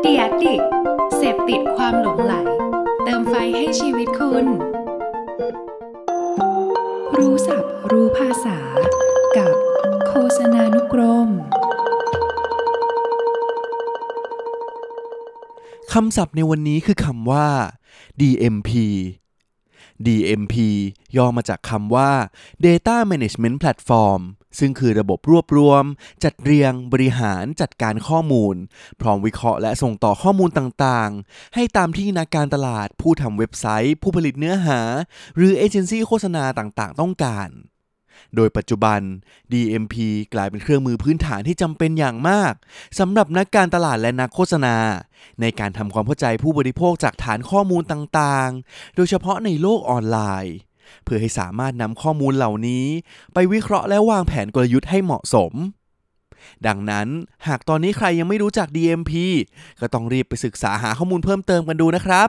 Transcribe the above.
เดียดิกเสพติดความหลงไหล เติมไฟให้ชีวิตคุณ รู้ศัพท์รู้ภาษา กับโฆษณานุกรมคำศัพท์ในวันนี้คือคำว่า DMP DMP ย่อมาจากคำว่า Data Management Platform ซึ่งคือระบบรวบรวม จัดเรียง บริหารจัดการข้อมูล พร้อมวิเคราะห์และส่งต่อข้อมูลต่างๆ ให้ตามที่นักการตลาด ผู้ทำเว็บไซต์ ผู้ผลิตเนื้อหา หรือเอเจนซี่โฆษณาต่างๆ ต้องการโดยปัจจุบัน DMP กลายเป็นเครื่องมือพื้นฐานที่จำเป็นอย่างมากสำหรับนักการตลาดและนักโฆษณา ในการทำความเข้าใจผู้บริโภคจากฐานข้อมูลต่างๆ โดยเฉพาะในโลกออนไลน์ เพื่อให้สามารถนำข้อมูลเหล่านี้ ไปวิเคราะห์และวางแผนกลยุทธ์ให้เหมาะสม ดังนั้นหากตอนนี้ใครยังไม่รู้จัก DMP ก็ต้องรีบไปศึกษาหาข้อมูลเพิ่มเติมกันดูนะครับ